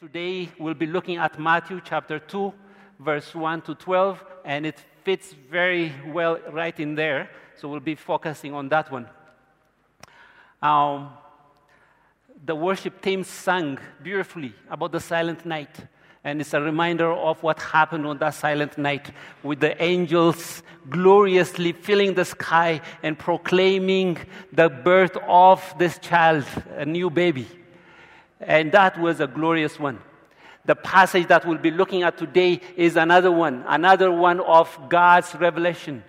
Today we'll be looking at Matthew chapter 2, verse 1 to 12, and it fits very well right in there. So we'll be focusing on that one. Um, the worship team sang beautifully about the silent night. And it's a reminder of what happened on that silent night with the angels gloriously filling the sky and proclaiming the birth of this child, a new baby. And that was a glorious one. The passage that we'll be looking at today is another one, another one of God's revelation.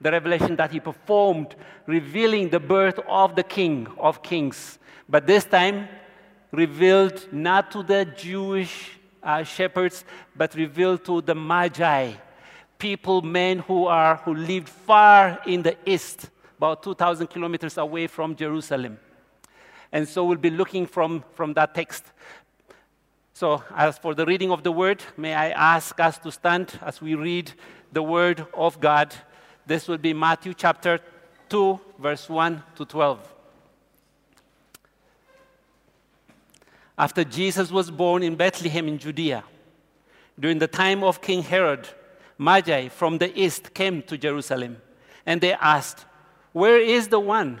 The revelation that He performed, revealing the birth of the King of Kings. But this time, revealed not to the Jewish uh, shepherds, but revealed to the Magi, people, men who are who lived far in the east, about 2,000 kilometers away from Jerusalem. And so we'll be looking from, from that text. So, as for the reading of the word, may I ask us to stand as we read the word of God. This will be Matthew chapter 2, verse 1 to 12. After Jesus was born in Bethlehem in Judea, during the time of King Herod, Magi from the east came to Jerusalem, and they asked, Where is the one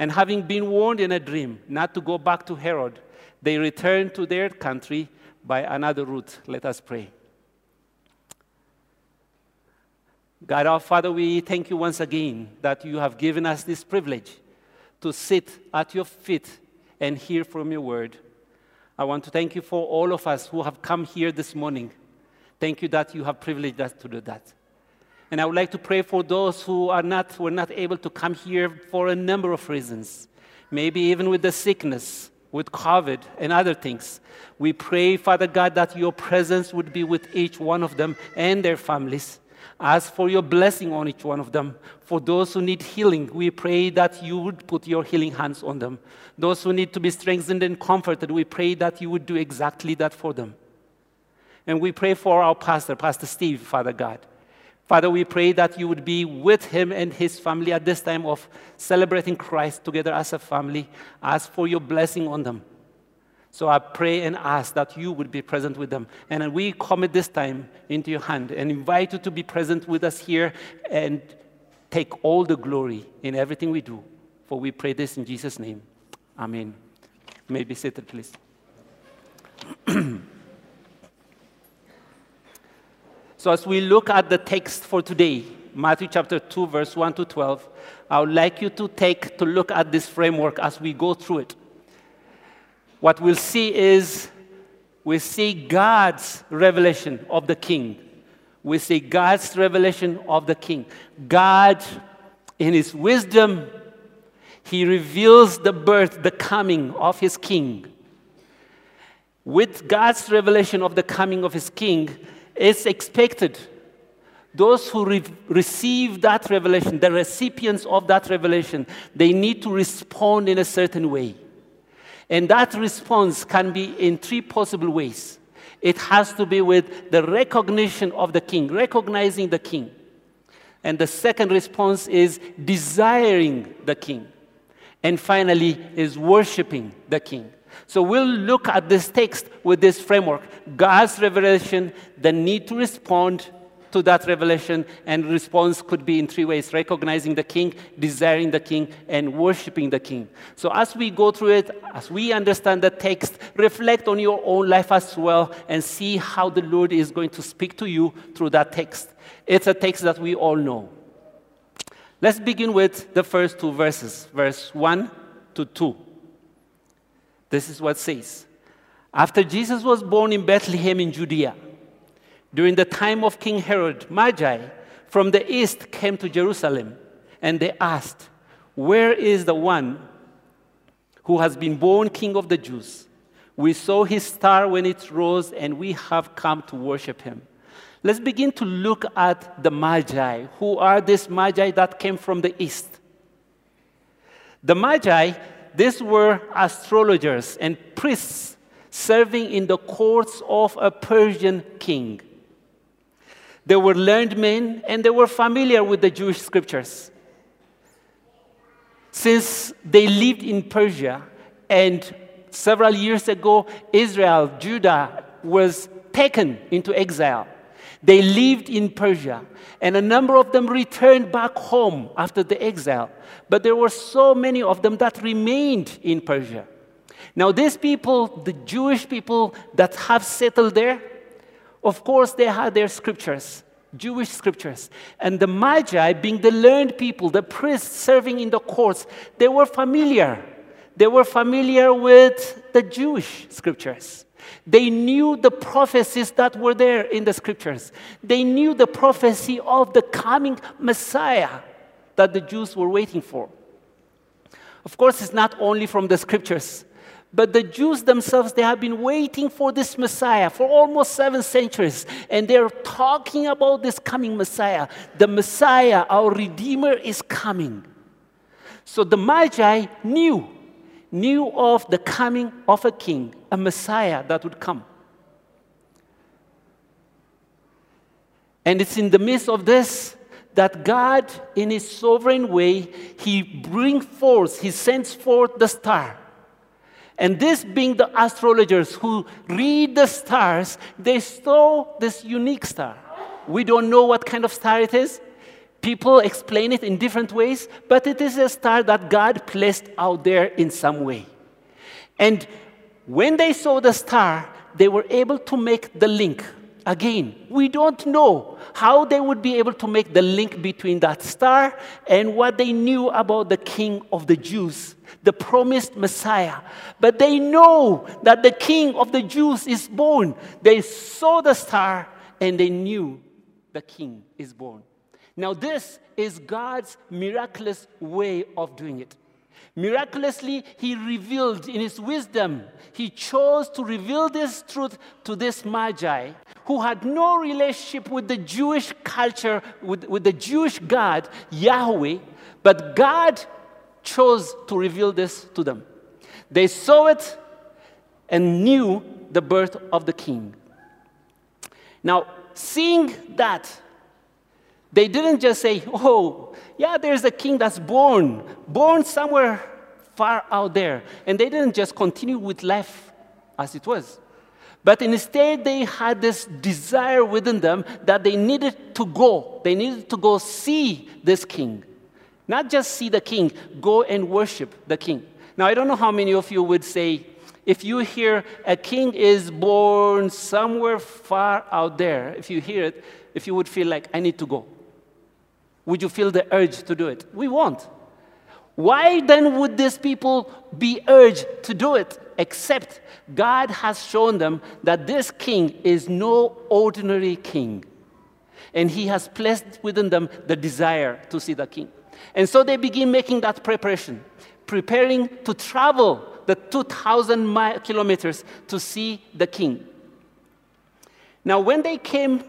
And having been warned in a dream not to go back to Herod, they returned to their country by another route. Let us pray. God our Father, we thank you once again that you have given us this privilege to sit at your feet and hear from your word. I want to thank you for all of us who have come here this morning. Thank you that you have privileged us to do that. And I would like to pray for those who are not, were not able to come here for a number of reasons. Maybe even with the sickness, with COVID and other things. We pray, Father God, that your presence would be with each one of them and their families. Ask for your blessing on each one of them. For those who need healing, we pray that you would put your healing hands on them. Those who need to be strengthened and comforted, we pray that you would do exactly that for them. And we pray for our pastor, Pastor Steve, Father God. Father, we pray that you would be with him and his family at this time of celebrating Christ together as a family. Ask for your blessing on them. So I pray and ask that you would be present with them. And we commit this time into your hand and invite you to be present with us here and take all the glory in everything we do. For we pray this in Jesus' name. Amen. You may be seated, please. so, as we look at the text for today, Matthew chapter 2, verse 1 to 12, I would like you to take to look at this framework as we go through it what we'll see is we see God's revelation of the king. We see God's revelation of the king. God, in his wisdom, he reveals the birth, the coming of his king. With God's revelation of the coming of his king, it's expected those who re- receive that revelation, the recipients of that revelation, they need to respond in a certain way. And that response can be in three possible ways. It has to be with the recognition of the king, recognizing the king. And the second response is desiring the king. And finally, is worshiping the king. So we'll look at this text with this framework God's revelation, the need to respond to that revelation, and response could be in three ways recognizing the king, desiring the king, and worshiping the king. So as we go through it, as we understand the text, reflect on your own life as well and see how the Lord is going to speak to you through that text. It's a text that we all know. Let's begin with the first two verses, verse 1 to 2. This is what says After Jesus was born in Bethlehem in Judea, during the time of King Herod, Magi from the east came to Jerusalem and they asked, Where is the one who has been born King of the Jews? We saw his star when it rose and we have come to worship him. Let's begin to look at the Magi. Who are these Magi that came from the east? The Magi, these were astrologers and priests serving in the courts of a Persian king. They were learned men and they were familiar with the Jewish scriptures. Since they lived in Persia and several years ago, Israel, Judah, was taken into exile. They lived in Persia, and a number of them returned back home after the exile. But there were so many of them that remained in Persia. Now, these people, the Jewish people that have settled there, of course, they had their scriptures, Jewish scriptures. And the Magi, being the learned people, the priests serving in the courts, they were familiar. They were familiar with the Jewish scriptures. They knew the prophecies that were there in the scriptures. They knew the prophecy of the coming Messiah that the Jews were waiting for. Of course, it's not only from the scriptures. But the Jews themselves, they have been waiting for this Messiah for almost seven centuries. And they're talking about this coming Messiah. The Messiah, our Redeemer, is coming. So the Magi knew, knew of the coming of a king, a Messiah that would come. And it's in the midst of this that God, in His sovereign way, He brings forth, He sends forth the star and this being the astrologers who read the stars, they saw this unique star. We don't know what kind of star it is. People explain it in different ways, but it is a star that God placed out there in some way. And when they saw the star, they were able to make the link. Again, we don't know how they would be able to make the link between that star and what they knew about the king of the Jews the promised Messiah. But they know that the King of the Jews is born. They saw the star and they knew the King is born. Now, this is God's miraculous way of doing it. Miraculously, He revealed in His wisdom, He chose to reveal this truth to this Magi who had no relationship with the Jewish culture, with, with the Jewish God, Yahweh, but God chose to reveal this to them. They saw it and knew the birth of the king. Now, seeing that, they didn't just say, Oh, yeah, there's a king that's born, born somewhere far out there. And they didn't just continue with life as it was. But instead, they had this desire within them that they needed to go. They needed to go see this king. Not just see the king, go and worship the king. Now, I don't know how many of you would say, if you hear a king is born somewhere far out there, if you hear it, if you would feel like, I need to go. Would you feel the urge to do it? We won't. Why then would these people be urged to do it? Except God has shown them that this king is no ordinary king. And he has placed within them the desire to see the king. And so they begin making that preparation, preparing to travel the 2,000 kilometers to see the king. Now, when they came,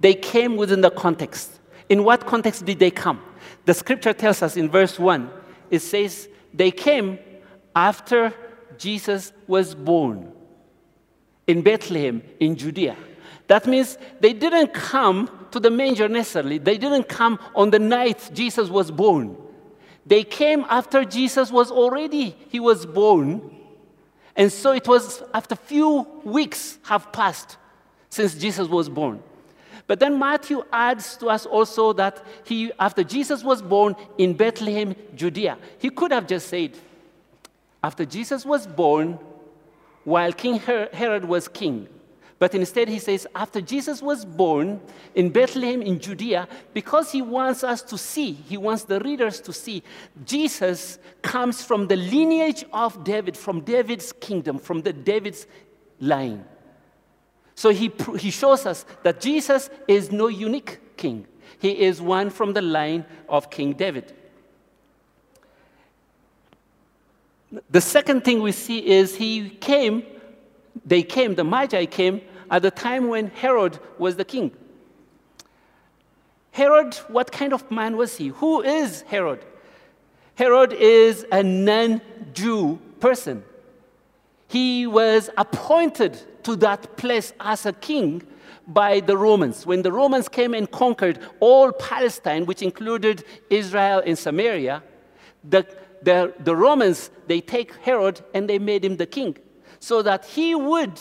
they came within the context. In what context did they come? The scripture tells us in verse 1, it says, they came after Jesus was born. in Bethlehem in Judea. That means they didn't come to the manger necessarily. They didn't come on the night Jesus was born. They came after Jesus was already he was born. And so it was after few weeks have passed since Jesus was born. But then Matthew adds to us also that he, after Jesus was born in Bethlehem, Judea, he could have just said, after Jesus was born, while King Herod was king. But instead, he says, after Jesus was born in Bethlehem in Judea, because he wants us to see, he wants the readers to see, Jesus comes from the lineage of David, from David's kingdom, from the David's line. So he, he shows us that Jesus is no unique king. He is one from the line of King David. The second thing we see is he came, they came, the Magi came at the time when Herod was the king. Herod, what kind of man was he? Who is Herod? Herod is a non Jew person. He was appointed to that place as a king by the Romans. When the Romans came and conquered all Palestine, which included Israel and Samaria, the, the, the Romans, they take Herod and they made him the king so that he would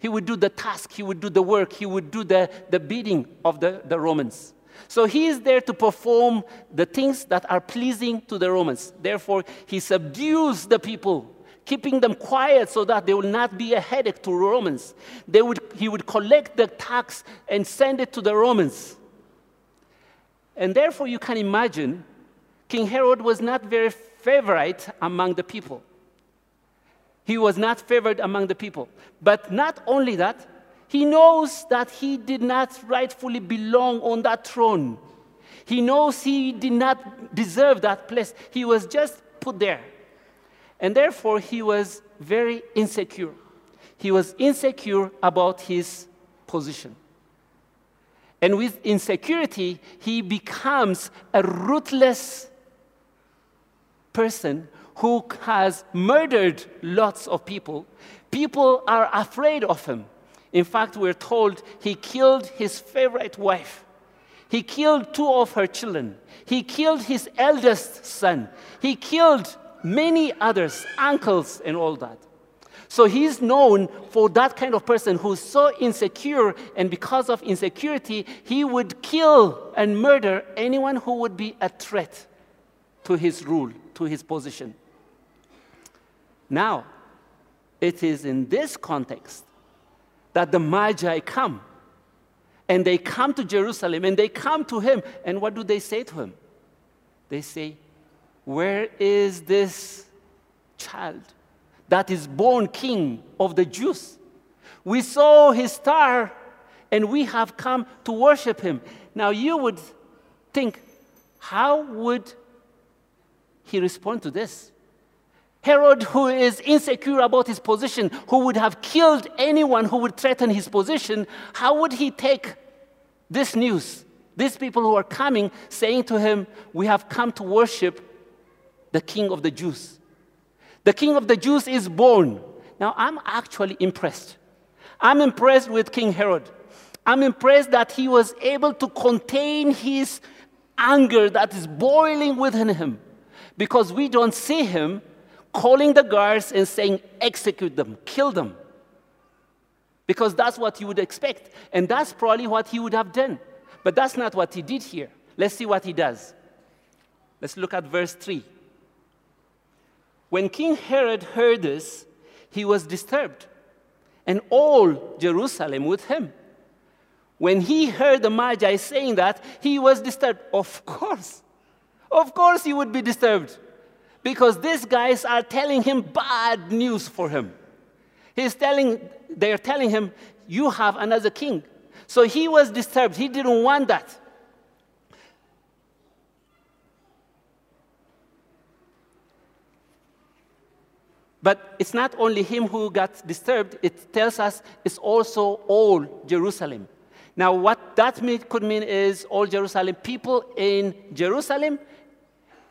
he would do the task, he would do the work, he would do the, the bidding of the, the Romans. So he is there to perform the things that are pleasing to the Romans. Therefore, he subdues the people keeping them quiet so that they will not be a headache to Romans. They would, he would collect the tax and send it to the Romans. And therefore, you can imagine King Herod was not very favorite among the people. He was not favored among the people. But not only that, he knows that he did not rightfully belong on that throne. He knows he did not deserve that place. He was just put there. And therefore, he was very insecure. He was insecure about his position. And with insecurity, he becomes a ruthless person who has murdered lots of people. People are afraid of him. In fact, we're told he killed his favorite wife. He killed two of her children. He killed his eldest son. He killed many others, uncles, and all that. So he's known for that kind of person who's so insecure, and because of insecurity, he would kill and murder anyone who would be a threat to his rule, to his position. Now, it is in this context that the Magi come. And they come to Jerusalem and they come to him. And what do they say to him? They say, where is this child that is born king of the Jews? We saw his star and we have come to worship him. Now you would think, how would he respond to this? Herod, who is insecure about his position, who would have killed anyone who would threaten his position, how would he take this news? These people who are coming saying to him, We have come to worship the king of the Jews. The king of the Jews is born. Now, I'm actually impressed. I'm impressed with King Herod. I'm impressed that he was able to contain his anger that is boiling within him because we don't see him calling the guards and saying, execute them, kill them. Because that's what you would expect. And that's probably what he would have done. But that's not what he did here. Let's see what he does. Let's look at verse 3. When King Herod heard this, he was disturbed, and all Jerusalem with him. When he heard the Magi saying that, he was disturbed. Of course. Of course, he would be disturbed because these guys are telling him bad news for him. He's telling, they're telling him, You have another king. So he was disturbed. He didn't want that. But it's not only him who got disturbed, it tells us it's also all Jerusalem. Now, what that mean, could mean is all Jerusalem, people in Jerusalem.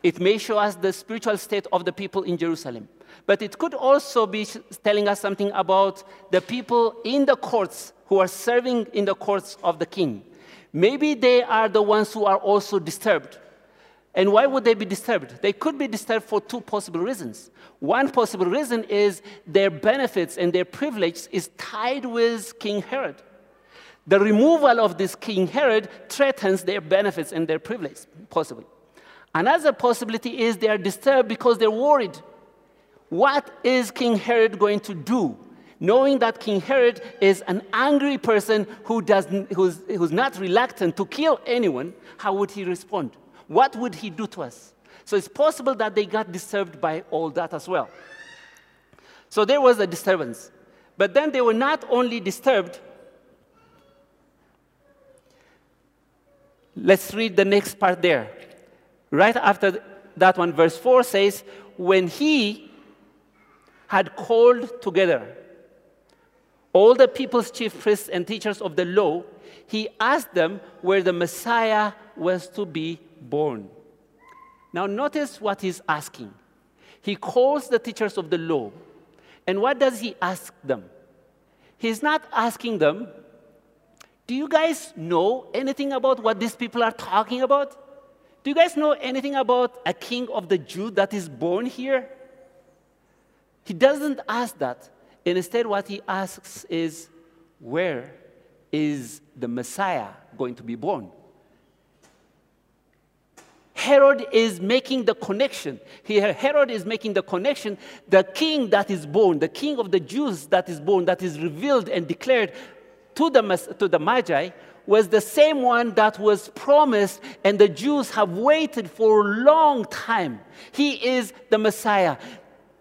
It may show us the spiritual state of the people in Jerusalem. But it could also be telling us something about the people in the courts who are serving in the courts of the king. Maybe they are the ones who are also disturbed. And why would they be disturbed? They could be disturbed for two possible reasons. One possible reason is their benefits and their privilege is tied with King Herod. The removal of this King Herod threatens their benefits and their privilege, possibly. Another possibility is they are disturbed because they're worried. What is King Herod going to do? Knowing that King Herod is an angry person who doesn't, who's, who's not reluctant to kill anyone, how would he respond? What would he do to us? So it's possible that they got disturbed by all that as well. So there was a disturbance. But then they were not only disturbed, let's read the next part there. Right after that one, verse 4 says, When he had called together all the people's chief priests and teachers of the law, he asked them where the Messiah was to be born. Now, notice what he's asking. He calls the teachers of the law, and what does he ask them? He's not asking them, Do you guys know anything about what these people are talking about? Do you guys know anything about a king of the Jew that is born here? He doesn't ask that. Instead, what he asks is, Where is the Messiah going to be born? Herod is making the connection. Herod is making the connection. The king that is born, the king of the Jews that is born, that is revealed and declared to the, to the Magi, was the same one that was promised, and the Jews have waited for a long time. He is the Messiah.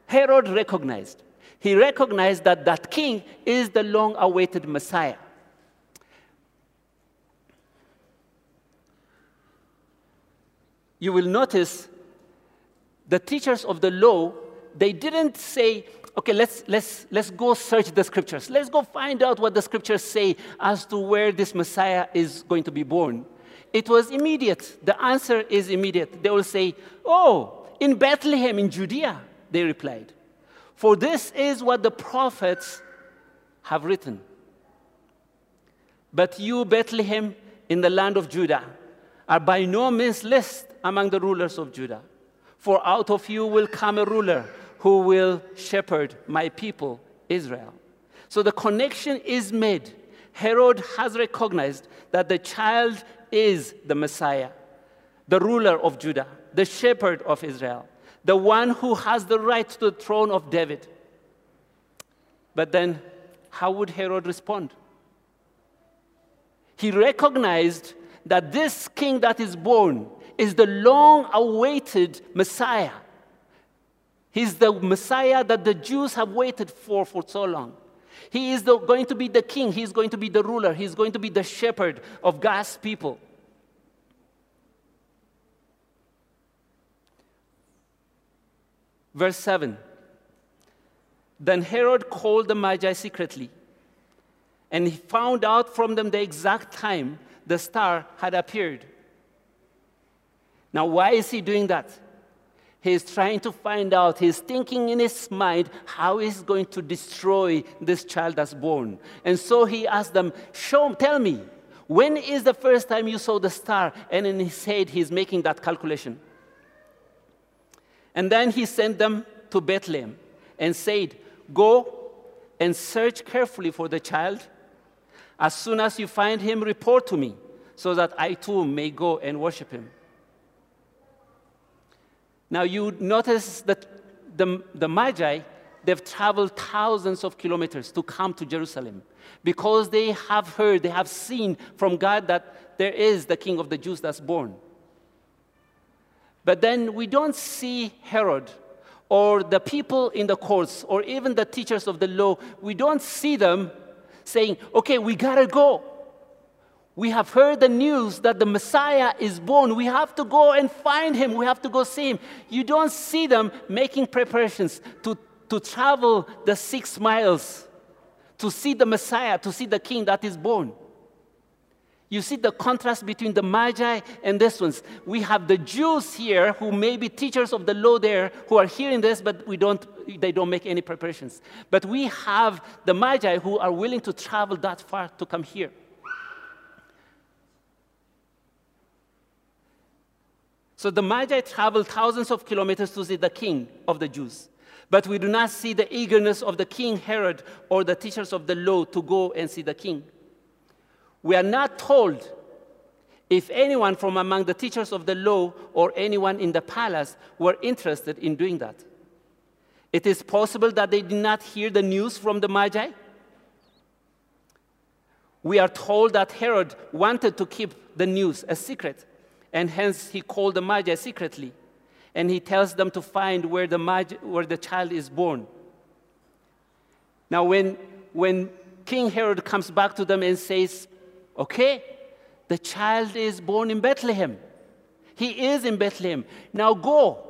Herod recognized. He recognized that that king is the long awaited Messiah. You will notice the teachers of the law, they didn't say, okay, let's, let's, let's go search the scriptures. Let's go find out what the scriptures say as to where this Messiah is going to be born. It was immediate. The answer is immediate. They will say, oh, in Bethlehem in Judea, they replied. For this is what the prophets have written. But you, Bethlehem, in the land of Judah, are by no means least among the rulers of Judah. For out of you will come a ruler who will shepherd my people, Israel. So the connection is made. Herod has recognized that the child is the Messiah, the ruler of Judah, the shepherd of Israel, the one who has the right to the throne of David. But then, how would Herod respond? He recognized that this king that is born is the long awaited Messiah. He's the Messiah that the Jews have waited for for so long. He is the, going to be the king, he's going to be the ruler, he's going to be the shepherd of God's people. Verse 7 Then Herod called the Magi secretly, and he found out from them the exact time the star had appeared. Now, why is he doing that? He's trying to find out, he's thinking in his mind how he's going to destroy this child that's born. And so he asked them, Show, tell me, when is the first time you saw the star? And in his head, he's making that calculation. And then he sent them to Bethlehem and said, Go and search carefully for the child. As soon as you find him, report to me, so that I too may go and worship him. Now, you notice that the, the Magi, they've traveled thousands of kilometers to come to Jerusalem because they have heard, they have seen from God that there is the King of the Jews that's born. But then we don't see Herod or the people in the courts or even the teachers of the law, we don't see them saying, okay, we gotta go we have heard the news that the Messiah is born. We have to go and find him. We have to go see him. You don't see them making preparations to, to travel the six miles to see the Messiah, to see the king that is born. You see the contrast between the Magi and this ones. We have the Jews here who may be teachers of the law there who are hearing this, but we don't, they don't make any preparations. But we have the Magi who are willing to travel that far to come here. So the Magi traveled thousands of kilometers to see the king of the Jews. But we do not see the eagerness of the king Herod or the teachers of the law to go and see the king. We are not told if anyone from among the teachers of the law or anyone in the palace were interested in doing that. It is possible that they did not hear the news from the Magi. We are told that Herod wanted to keep the news a secret, and hence he called the Magi secretly and he tells them to find where the, mag- where the child is born. Now, when, when King Herod comes back to them and says, Okay, the child is born in Bethlehem. He is in Bethlehem. Now go.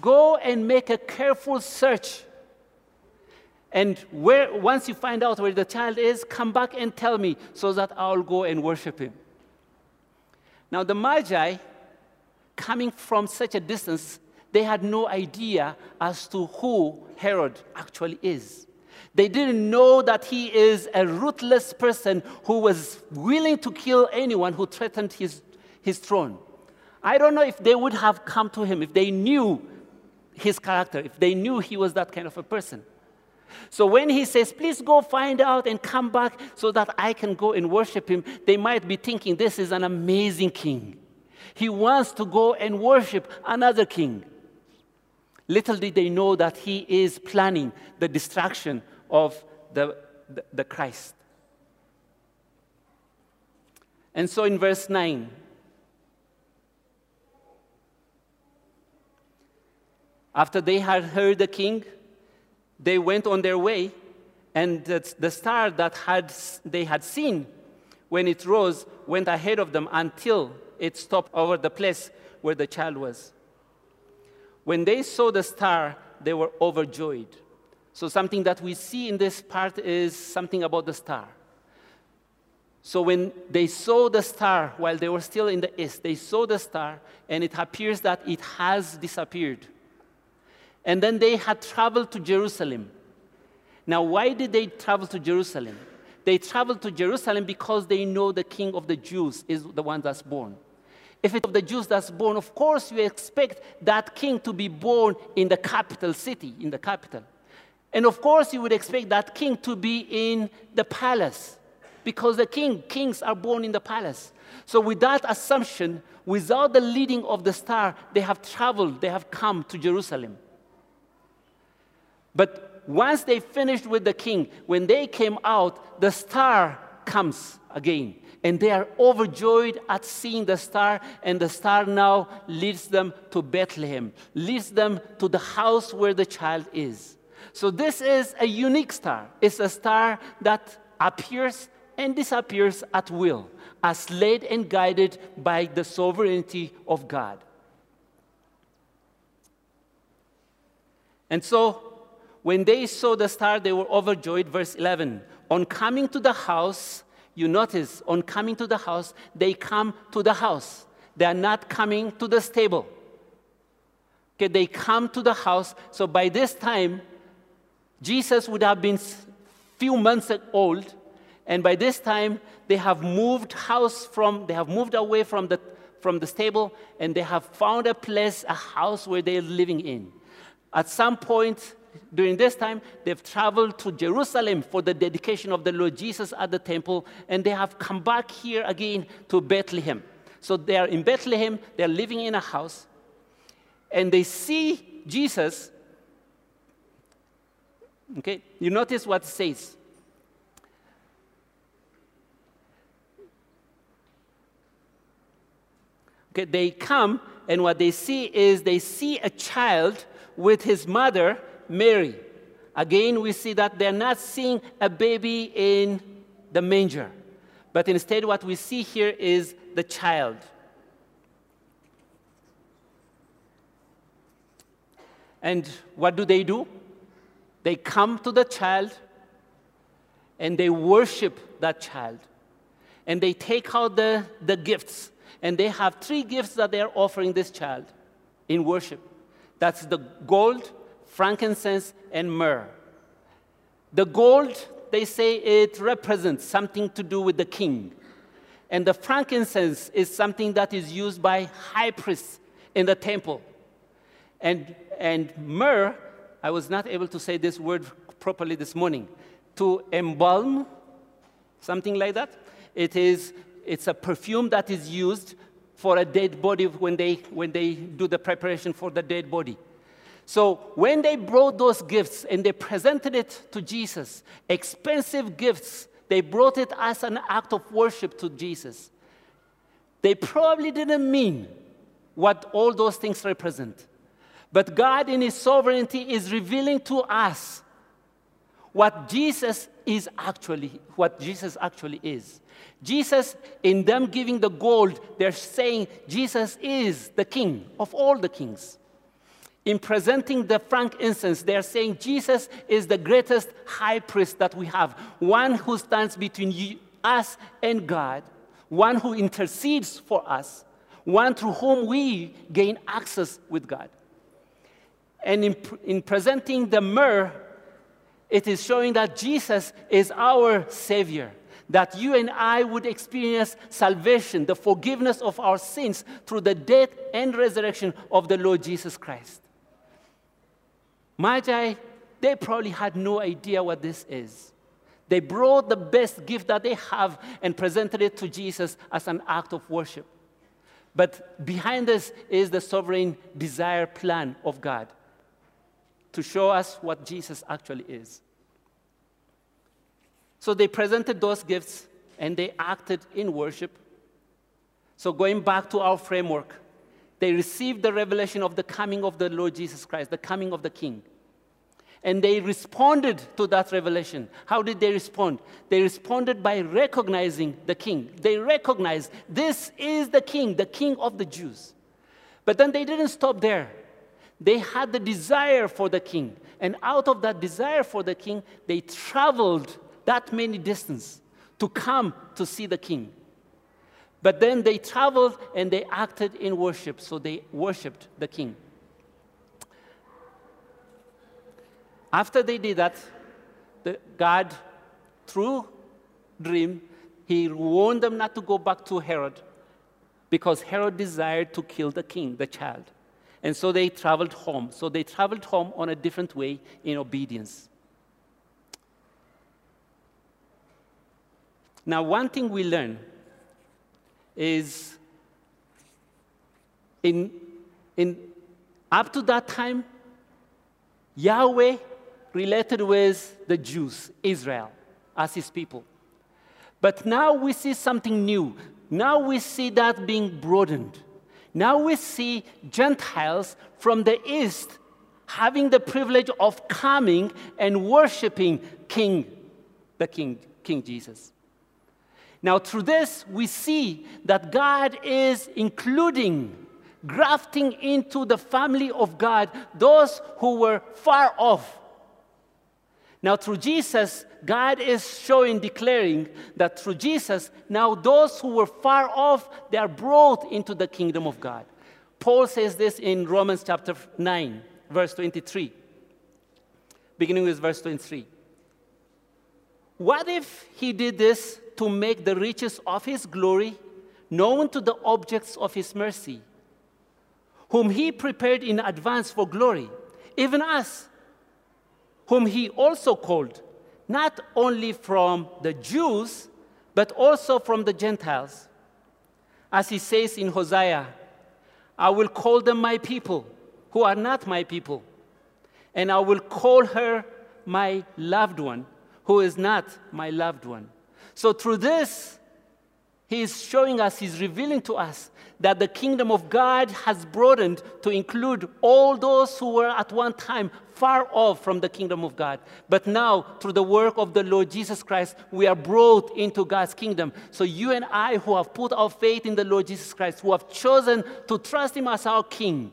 Go and make a careful search. And where, once you find out where the child is, come back and tell me so that I'll go and worship him. Now, the Magi coming from such a distance, they had no idea as to who Herod actually is. They didn't know that he is a ruthless person who was willing to kill anyone who threatened his, his throne. I don't know if they would have come to him if they knew his character, if they knew he was that kind of a person. So when he says, please go find out and come back so that I can go and worship him, they might be thinking, this is an amazing king. He wants to go and worship another king. Little did they know that he is planning the destruction of the, the, the Christ. And so in verse 9, after they had heard the king, they went on their way, and the, the star that had, they had seen when it rose went ahead of them until it stopped over the place where the child was. When they saw the star, they were overjoyed. So, something that we see in this part is something about the star. So, when they saw the star while they were still in the east, they saw the star, and it appears that it has disappeared. And then they had traveled to Jerusalem. Now, why did they travel to Jerusalem? They traveled to Jerusalem because they know the king of the Jews is the one that's born. If it's of the Jews that's born, of course you expect that king to be born in the capital city, in the capital. And of course you would expect that king to be in the palace because the king, kings are born in the palace. So with that assumption, without the leading of the star, they have traveled, they have come to Jerusalem. But once they finished with the king, when they came out, the star comes again. And they are overjoyed at seeing the star, and the star now leads them to Bethlehem, leads them to the house where the child is. So, this is a unique star. It's a star that appears and disappears at will, as led and guided by the sovereignty of God. And so, when they saw the star, they were overjoyed. Verse 11. On coming to the house, you notice, on coming to the house, they come to the house. They are not coming to the stable. Okay, they come to the house. So by this time, Jesus would have been few months old, and by this time they have moved house from they have moved away from the from the stable, and they have found a place, a house where they're living in. At some point, during this time, they've traveled to Jerusalem for the dedication of the Lord Jesus at the temple, and they have come back here again to Bethlehem. So they are in Bethlehem, they're living in a house, and they see Jesus. Okay, you notice what it says. Okay, they come, and what they see is they see a child with his mother Mary. Again, we see that they're not seeing a baby in the manger, but instead, what we see here is the child. And what do they do? They come to the child and they worship that child. and they take out the, the gifts, and they have three gifts that they're offering this child in worship. That's the gold, frankincense, and myrrh. The gold, they say it represents something to do with the king. And the frankincense is something that is used by high priests in the temple. And, and myrrh, I was not able to say this word properly this morning, to embalm, something like that. It is, it's a perfume that is used for a dead body when they, when they do the preparation for the dead body. So when they brought those gifts and they presented it to Jesus, expensive gifts, they brought it as an act of worship to Jesus. They probably didn't mean what all those things represent. But God, in His sovereignty, is revealing to us what Jesus is actually, what Jesus actually is. Jesus, in them giving the gold, they're saying Jesus is the king of all the kings. In presenting the frankincense, they're saying Jesus is the greatest high priest that we have, one who stands between you, us and God, one who intercedes for us, one through whom we gain access with God. And in, in presenting the myrrh, it is showing that Jesus is our Savior, that you and I would experience salvation, the forgiveness of our sins through the death and resurrection of the Lord Jesus Christ. Magi, they probably had no idea what this is. They brought the best gift that they have and presented it to Jesus as an act of worship. But behind this is the sovereign desire plan of God to show us what Jesus actually is. So they presented those gifts and they acted in worship. So, going back to our framework, they received the revelation of the coming of the Lord Jesus Christ, the coming of the King. And they responded to that revelation. How did they respond? They responded by recognizing the king. They recognized this is the king, the king of the Jews. But then they didn't stop there. They had the desire for the king. And out of that desire for the king, they traveled that many distance to come to see the king. But then they traveled and they acted in worship, so they worshiped the king. After they did that, the God, through dream, he warned them not to go back to Herod because Herod desired to kill the king, the child. And so they traveled home. So they traveled home on a different way in obedience. Now, one thing we learn is in, in up to that time, Yahweh related with the Jews, Israel, as his people. But now we see something new. Now we see that being broadened. Now we see Gentiles from the east having the privilege of coming and worshiping King, the King, King Jesus. Now, through this, we see that God is including, grafting into the family of God those who were far off. Now, through Jesus, God is showing, declaring that through Jesus, now those who were far off, they are brought into the kingdom of God. Paul says this in Romans chapter 9, verse 23, beginning with verse 23. What if he did this to make the riches of his glory known to the objects of his mercy, whom he prepared in advance for glory, even us, whom he also called, not only from the Jews, but also from the Gentiles? As he says in Hosea, I will call them my people, who are not my people, and I will call her my loved one, who is not my loved one. So through this, he is showing us, he's revealing to us that the kingdom of God has broadened to include all those who were at one time far off from the kingdom of God. But now, through the work of the Lord Jesus Christ, we are brought into God's kingdom. So you and I, who have put our faith in the Lord Jesus Christ, who have chosen to trust him as our king,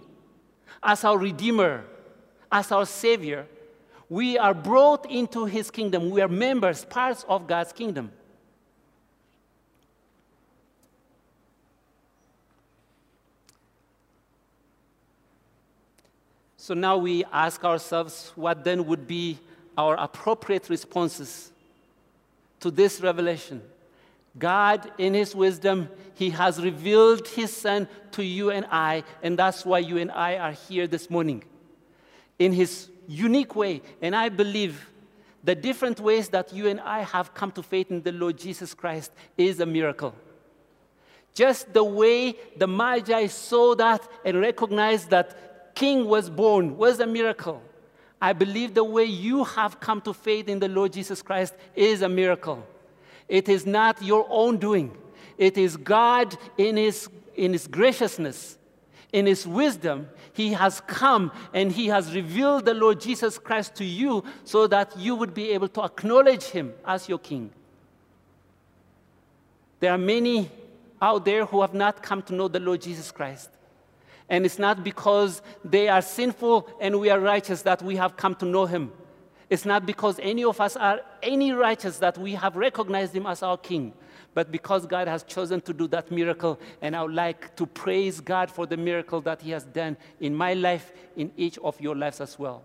as our redeemer, as our savior, we are brought into his kingdom. We are members, parts of God's kingdom. So now we ask ourselves what then would be our appropriate responses to this revelation. God, in His wisdom, He has revealed His Son to you and I, and that's why you and I are here this morning. In His unique way, and I believe the different ways that you and I have come to faith in the Lord Jesus Christ is a miracle. Just the way the Magi saw that and recognized that king was born was a miracle. I believe the way you have come to faith in the Lord Jesus Christ is a miracle. It is not your own doing, it is God in His, in his graciousness, in His wisdom. He has come and He has revealed the Lord Jesus Christ to you so that you would be able to acknowledge Him as your King. There are many out there who have not come to know the Lord Jesus Christ. And it's not because they are sinful and we are righteous that we have come to know him. It's not because any of us are any righteous that we have recognized him as our king, but because God has chosen to do that miracle. And I would like to praise God for the miracle that he has done in my life, in each of your lives as well.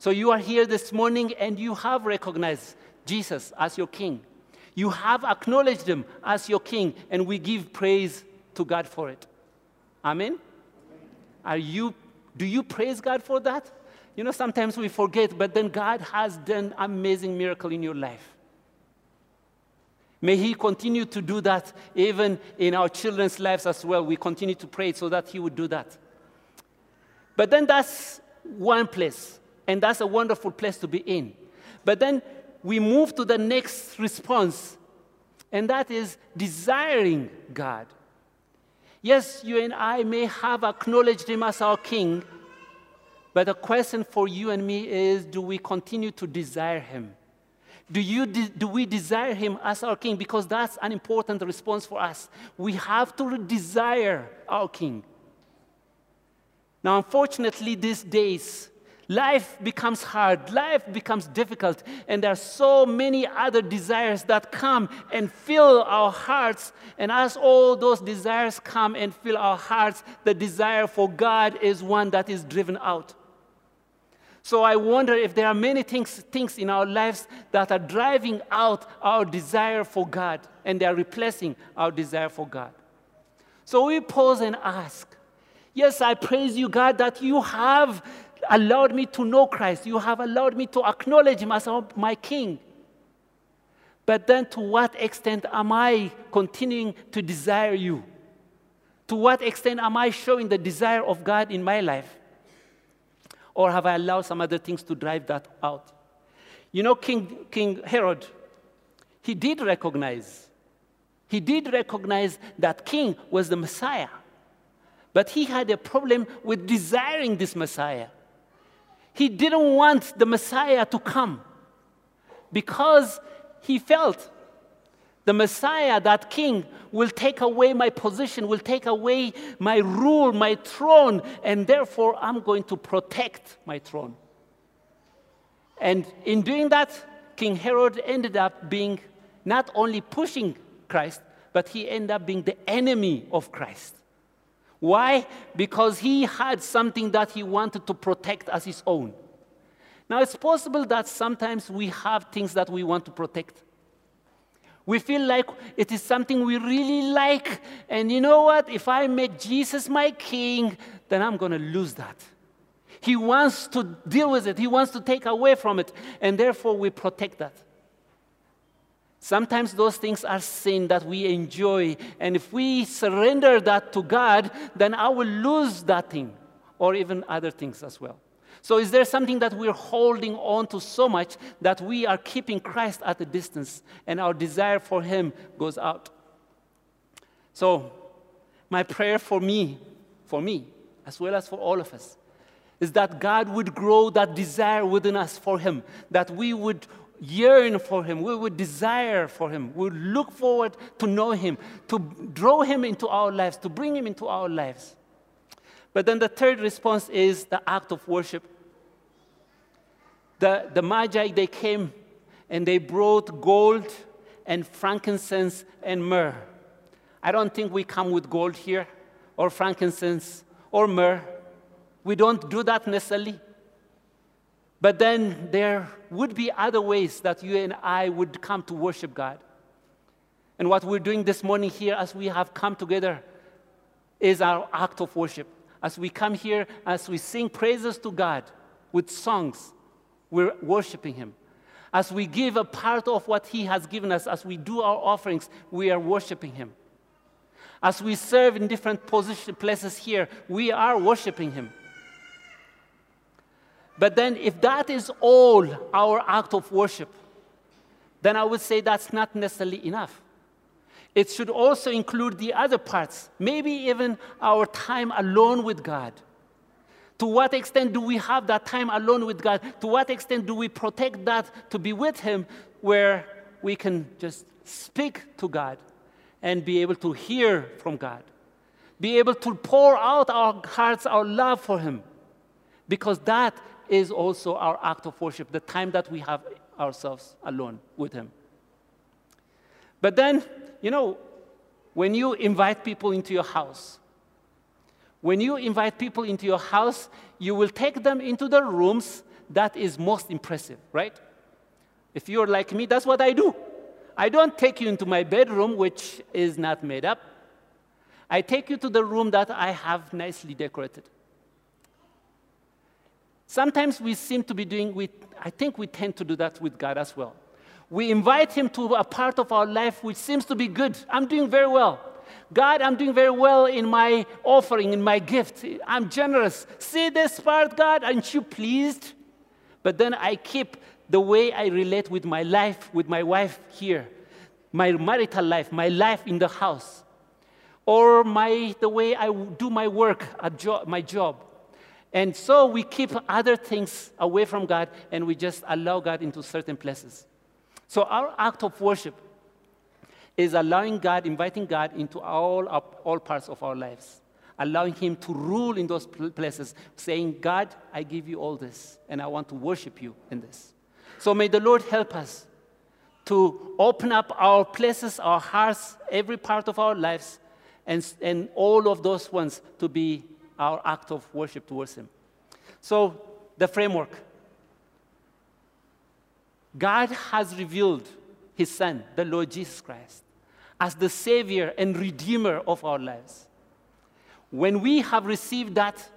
So you are here this morning and you have recognized Jesus as your king. You have acknowledged him as your king, and we give praise to God for it. Amen. Are you, do you praise God for that? You know, sometimes we forget, but then God has done amazing miracle in your life. May He continue to do that even in our children's lives as well. We continue to pray so that He would do that. But then that's one place, and that's a wonderful place to be in. But then we move to the next response, and that is desiring God. Yes, you and I may have acknowledged him as our king, but the question for you and me is do we continue to desire him? Do, you de- do we desire him as our king? Because that's an important response for us. We have to desire our king. Now, unfortunately, these days, life becomes hard, life becomes difficult, and there are so many other desires that come and fill our hearts. And as all those desires come and fill our hearts, the desire for God is one that is driven out. So I wonder if there are many things, things in our lives that are driving out our desire for God and they are replacing our desire for God. So we pause and ask, Yes, I praise you, God, that you have allowed me to know Christ. You have allowed me to acknowledge Him as my King. But then, to what extent am I continuing to desire you? To what extent am I showing the desire of God in my life? Or have I allowed some other things to drive that out? You know, King, King Herod, he did recognize, he did recognize that king was the Messiah. But he had a problem with desiring this Messiah. He didn't want the Messiah to come because he felt the Messiah, that king, will take away my position, will take away my rule, my throne, and therefore I'm going to protect my throne. And in doing that, King Herod ended up being not only pushing Christ, but he ended up being the enemy of Christ. Why? Because he had something that he wanted to protect as his own. Now, it's possible that sometimes we have things that we want to protect. We feel like it is something we really like, and you know what? If I make Jesus my king, then I'm going to lose that. He wants to deal with it, he wants to take away from it, and therefore we protect that. Sometimes those things are sin that we enjoy. And if we surrender that to God, then I will lose that thing or even other things as well. So, is there something that we're holding on to so much that we are keeping Christ at a distance and our desire for Him goes out? So, my prayer for me, for me, as well as for all of us, is that God would grow that desire within us for Him, that we would yearn for Him, we would desire for Him, we would look forward to know Him, to draw Him into our lives, to bring Him into our lives. But then the third response is the act of worship. The, the Magi, they came and they brought gold and frankincense and myrrh. I don't think we come with gold here or frankincense or myrrh. We don't do that necessarily. But then there would be other ways that you and I would come to worship God. And what we're doing this morning here as we have come together is our act of worship. As we come here, as we sing praises to God with songs, we're worshiping Him. As we give a part of what He has given us, as we do our offerings, we are worshiping Him. As we serve in different position, places here, we are worshiping Him. But then, if that is all our act of worship, then I would say that's not necessarily enough. It should also include the other parts, maybe even our time alone with God. To what extent do we have that time alone with God? To what extent do we protect that to be with Him where we can just speak to God and be able to hear from God? Be able to pour out our hearts, our love for Him. Because that is also our act of worship, the time that we have ourselves alone with Him. But then you know, when you invite people into your house, when you invite people into your house, you will take them into the rooms that is most impressive, right? If you're like me, that's what I do. I don't take you into my bedroom, which is not made up. I take you to the room that I have nicely decorated. Sometimes we seem to be doing, we, I think we tend to do that with God as well we invite Him to a part of our life which seems to be good. I'm doing very well. God, I'm doing very well in my offering, in my gift. I'm generous. See this part, God? Aren't you pleased? But then I keep the way I relate with my life, with my wife here, my marital life, my life in the house, or my, the way I do my work, at jo- my job. And so we keep other things away from God and we just allow God into certain places. So our act of worship is allowing God, inviting God into all, all parts of our lives, allowing Him to rule in those places, saying, God, I give you all this, and I want to worship you in this. So may the Lord help us to open up our places, our hearts, every part of our lives, and, and all of those ones to be our act of worship towards Him. So, the framework God has revealed his Son, the Lord Jesus Christ, as the Savior and Redeemer of our lives. When we have received that,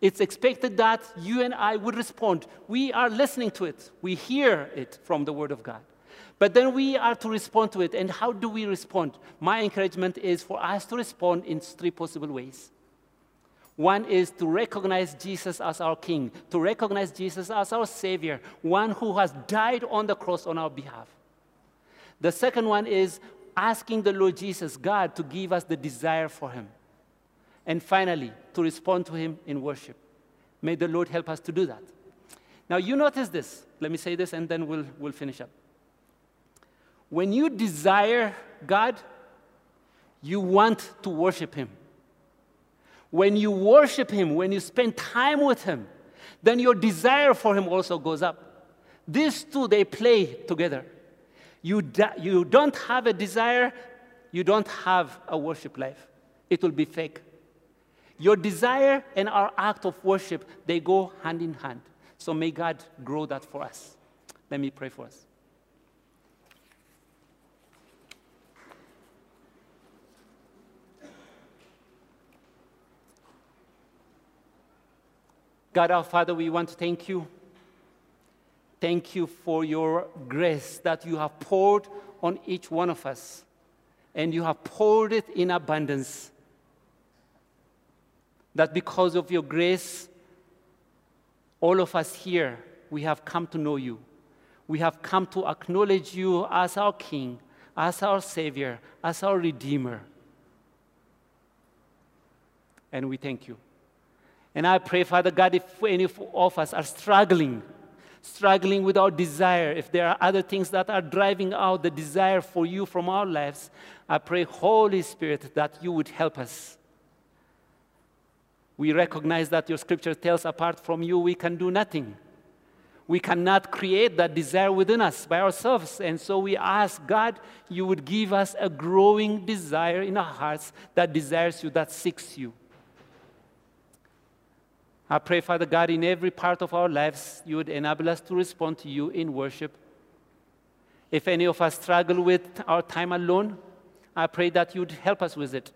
it's expected that you and I would respond. We are listening to it, we hear it from the Word of God. But then we are to respond to it. And how do we respond? My encouragement is for us to respond in three possible ways. One is to recognize Jesus as our King, to recognize Jesus as our Savior, one who has died on the cross on our behalf. The second one is asking the Lord Jesus, God, to give us the desire for Him. And finally, to respond to Him in worship. May the Lord help us to do that. Now, you notice this. Let me say this and then we'll, we'll finish up. When you desire God, you want to worship Him. When you worship Him, when you spend time with Him, then your desire for Him also goes up. These two, they play together. You, you don't have a desire, you don't have a worship life. It will be fake. Your desire and our act of worship, they go hand in hand. So may God grow that for us. Let me pray for us. God our Father, we want to thank you. Thank you for your grace that you have poured on each one of us, and you have poured it in abundance. That because of your grace, all of us here, we have come to know you. We have come to acknowledge you as our King, as our Savior, as our Redeemer. And we thank you. And I pray, Father God, if any of us are struggling, struggling with our desire, if there are other things that are driving out the desire for you from our lives, I pray, Holy Spirit, that you would help us. We recognize that your scripture tells apart from you, we can do nothing. We cannot create that desire within us by ourselves. And so we ask God, you would give us a growing desire in our hearts that desires you, that seeks you. I pray, Father God, in every part of our lives, you would enable us to respond to you in worship. If any of us struggle with our time alone, I pray that you'd help us with it,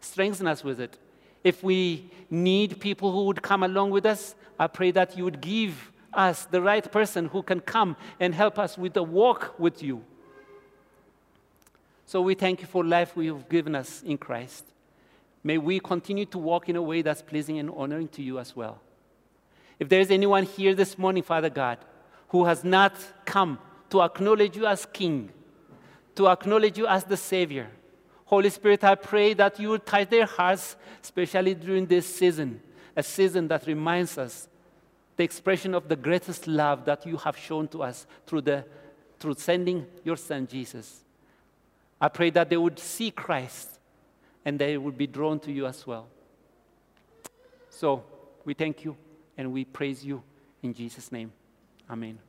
strengthen us with it. If we need people who would come along with us, I pray that you would give us the right person who can come and help us with the walk with you. So we thank you for life have given us in Christ. May we continue to walk in a way that's pleasing and honoring to you as well. If there's anyone here this morning, Father God, who has not come to acknowledge you as King, to acknowledge you as the Savior, Holy Spirit, I pray that you would touch their hearts, especially during this season, a season that reminds us the expression of the greatest love that you have shown to us through, the, through sending your Son, Jesus. I pray that they would see Christ and they will be drawn to you as well. So we thank you and we praise you in Jesus' name. Amen.